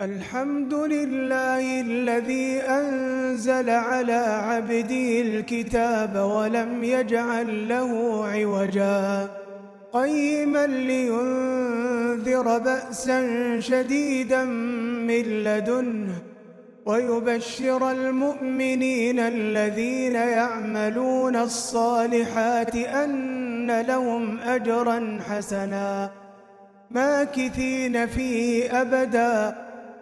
الحمد لله الذي أنزل على عبده الكتاب ولم يجعل له عوجا. قيما لينذر بأسا شديدا من لدنه ويبشر المؤمنين الذين يعملون الصالحات أن لهم أجرا حسنا. ماكثين فيه أبداً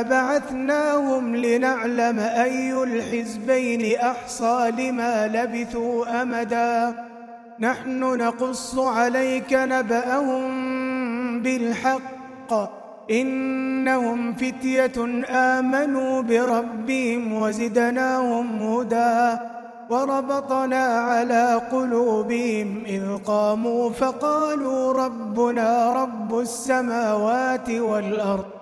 بعثناهم لنعلم أي الحزبين أحصى لما لبثوا أمدا. نحن نقص عليك نبأهم بالحق. إنهم فتية آمنوا بربهم وزدناهم هدى. وربطنا على قلوبهم إذ قاموا فقالوا ربنا رب السماوات والأرض.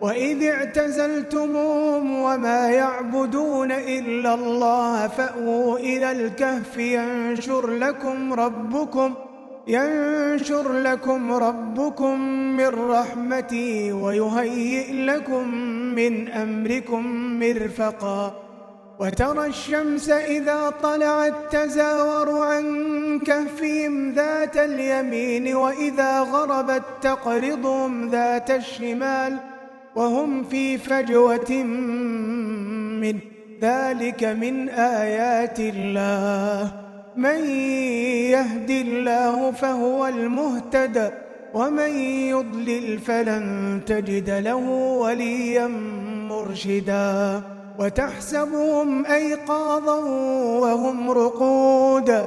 وإذ اعتزلتموهم وما يعبدون إلا الله فأووا إلى الكهف ينشر لكم ربكم ينشر لكم ربكم من رحمته ويهيئ لكم من أمركم مرفقاً وترى الشمس إذا طلعت تزاور عن كهفهم ذات اليمين وإذا غربت تقرضهم ذات الشمال وهم في فجوة من ذلك من آيات الله. من يهد الله فهو المهتد ومن يضلل فلن تجد له وليا مرشداً. وتحسبهم أيقاظا وهم رقود.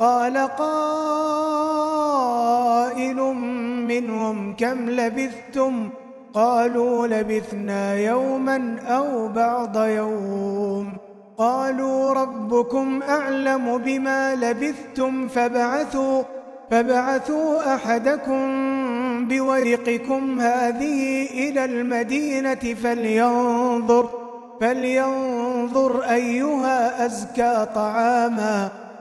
قال قائل منهم كم لبثتم؟ قالوا لبثنا يوما أو بعض يوم. قالوا ربكم أعلم بما لبثتم فبعثوا فبعثوا أحدكم بورقكم هذه إلى المدينة فلينظر فلينظر أيها أزكى طعاما.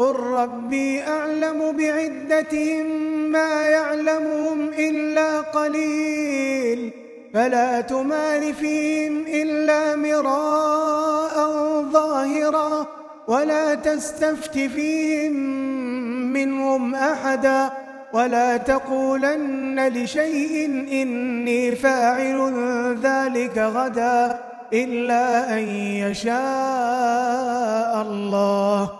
قل ربي أعلم بعدتهم ما يعلمهم إلا قليل فلا تمار فيهم إلا مراء ظاهرا ولا تستفت فيهم منهم أحدا ولا تقولن لشيء إني فاعل ذلك غدا إلا أن يشاء الله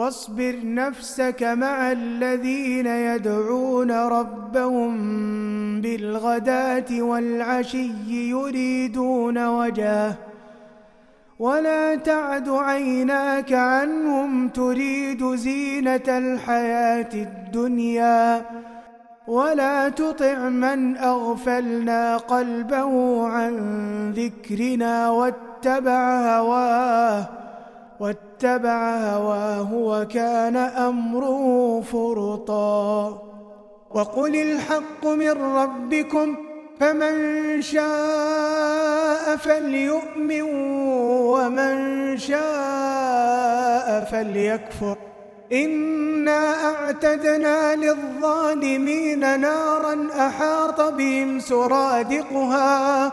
واصبر نفسك مع الذين يدعون ربهم بالغداة والعشي يريدون وجاه ولا تعد عيناك عنهم تريد زينة الحياة الدنيا. ولا تطع من أغفلنا قلبه عن ذكرنا واتبع هواه. واتبع هواه وكان أمره فرطا. وقل الحق من ربكم فمن شاء فليؤمن ومن شاء فليكفر. إنا أعتدنا للظالمين نارا أحاط بهم سرادقها.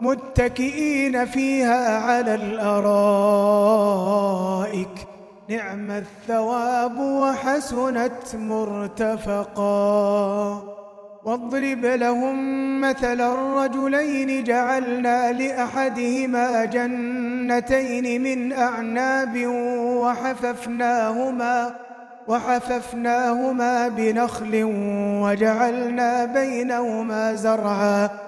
متكئين فيها على الأرائك. نعم الثواب وحسنت مرتفقا. واضرب لهم مثل الرجلين جعلنا لأحدهما جنتين من أعناب وحففناهما وحففناهما بنخل وجعلنا بينهما زرعا.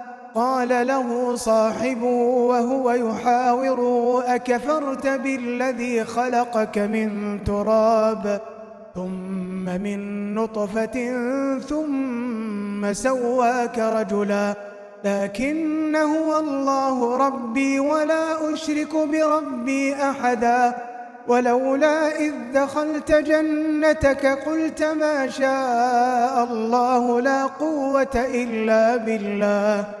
قال له صاحبه وهو يحاوره أكفرت بالذي خلقك من تراب ثم من نطفة ثم سواك رجلاً لكن هو الله ربي ولا أشرك بربي أحدا ولولا إذ دخلت جنتك قلت ما شاء الله لا قوة إلا بالله.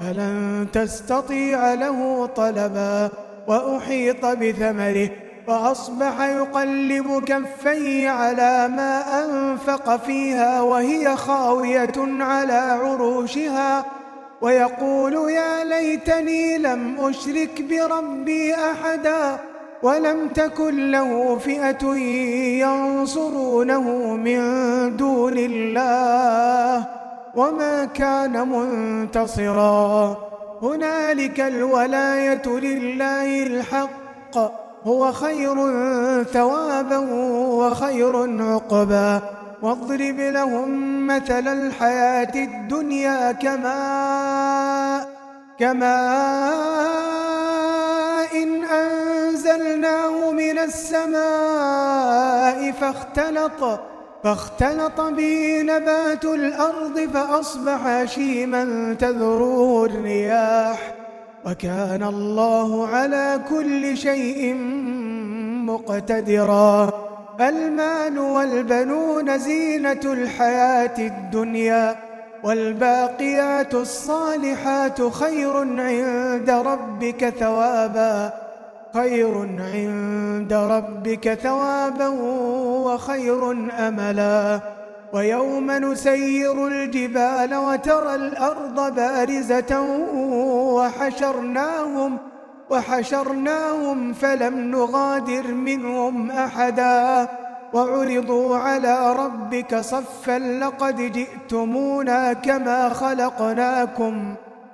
فلن تستطيع له طلبا وأحيط بثمره فأصبح يقلب كفيه على ما أنفق فيها وهي خاوية على عروشها ويقول يا ليتني لم أشرك بربي أحدا ولم تكن له فئة ينصرونه من دون الله وما كان منتصرا. هنالك الولاية لله الحق. هو خير ثوابا وخير عقبا. واضرب لهم مثل الحياة الدنيا كماء كماء إن أنزلناه من السماء فاختلط. فاختلط به نبات الأرض فأصبح شيما تذروه الرياح وكان الله على كل شيء مقتدراً المال والبنون زينة الحياة الدنيا والباقيات الصالحات خير عند ربك ثوابا خير عند ربك ثوابا وخير أملا. ويوم نسير الجبال وترى الأرض بارزة وحشرناهم وحشرناهم فلم نغادر منهم أحدا. وعرضوا على ربك صفا لقد جئتمونا كما خلقناكم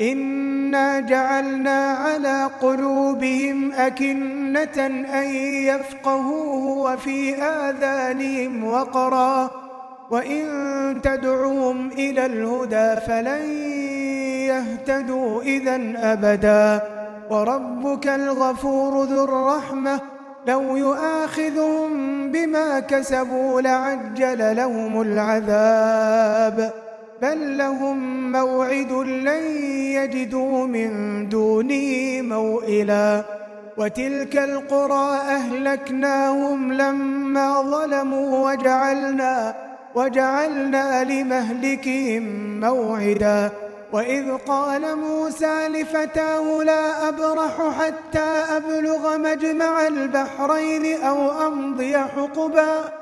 إنا جعلنا على قلوبهم أكنة أن يفقهوه وفي آذانهم وقرا وإن تدعوهم إلى الهدى فلن يهتدوا إذا أبدا وربك الغفور ذو الرحمة لو يؤاخذهم بما كسبوا لعجل لهم العذاب بل لهم موعد لن يجدوا من دونه موئلا وتلك القرى أهلكناهم لما ظلموا وجعلنا وجعلنا لمهلكهم موعدا وإذ قال موسى لفتاه لا أبرح حتى أبلغ مجمع البحرين أو أمضي حقباً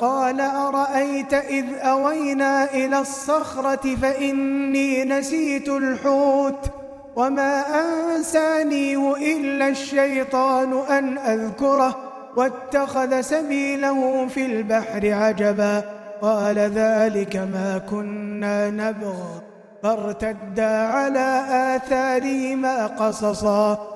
قال أرأيت إذ أوينا إلى الصخرة فإني نسيت الحوت وما أنسانيه إلا الشيطان أن أذكره واتخذ سبيله في البحر عجبا قال ذلك ما كنا نبغى فارتدا على آثارهما قصصا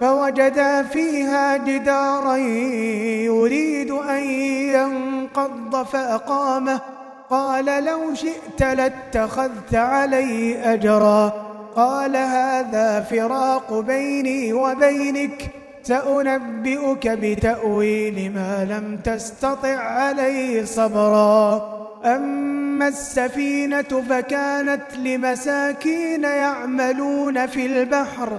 فوجدا فيها جدارا يريد أن ينقض فأقامه. قال لو شئت لاتخذت علي أجرا. قال هذا فراق بيني وبينك. سأنبئك بتأويل ما لم تستطع عليه صبرا. أما السفينة فكانت لمساكين يعملون في البحر.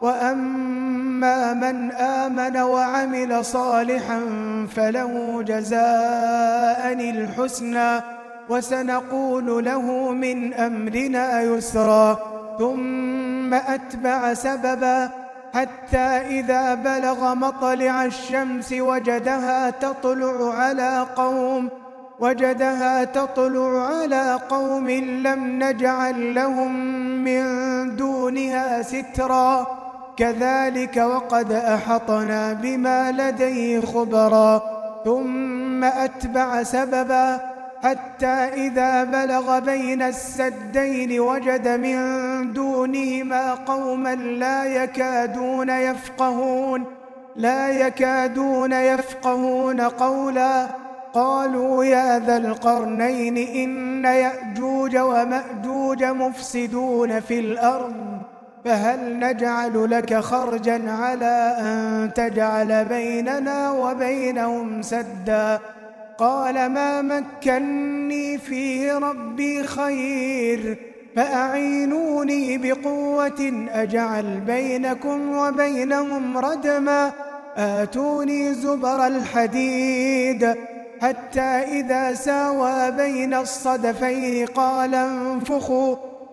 وأما من آمن وعمل صالحا فله جزاء الحسنى وسنقول له من أمرنا يسرا ثم أتبع سببا حتى إذا بلغ مطلع الشمس وجدها تطلع على قوم وجدها تطلع على قوم لم نجعل لهم من دونها سترا كذلك وقد أحطنا بما لديه خبرا ثم أتبع سببا حتى إذا بلغ بين السدين وجد من دونهما قوما لا يكادون يفقهون لا يكادون يفقهون قولا. قالوا يا ذا القرنين إن يأجوج ومأجوج مفسدون في الأرض. فهل نجعل لك خرجا على أن تجعل بيننا وبينهم سدا؟ قال ما مكني فيه ربي خير فأعينوني بقوة أجعل بينكم وبينهم ردما. آتوني زبر الحديد حتى إذا ساوى بين الصدفين قال انفخوا.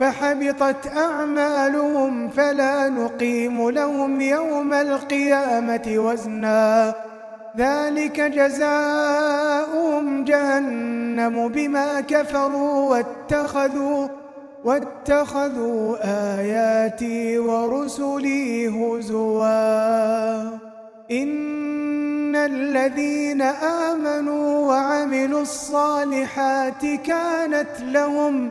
فحبطت أعمالهم فلا نقيم لهم يوم القيامة وزناً. ذلك جزاؤهم جهنم بما كفروا واتخذوا واتخذوا آياتي ورسلي هزوا. إن الذين آمنوا وعملوا الصالحات كانت لهم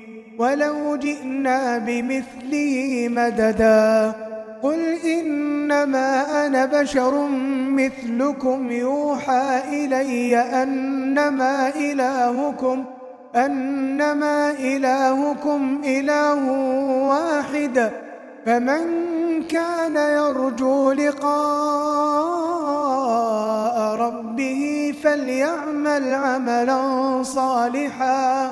ولو جئنا بمثله مددا قل إنما أنا بشر مثلكم يوحى إلي أنما إلهكم أنما إلهكم إله واحد فمن كان يرجو لقاء ربه فليعمل عملا صالحا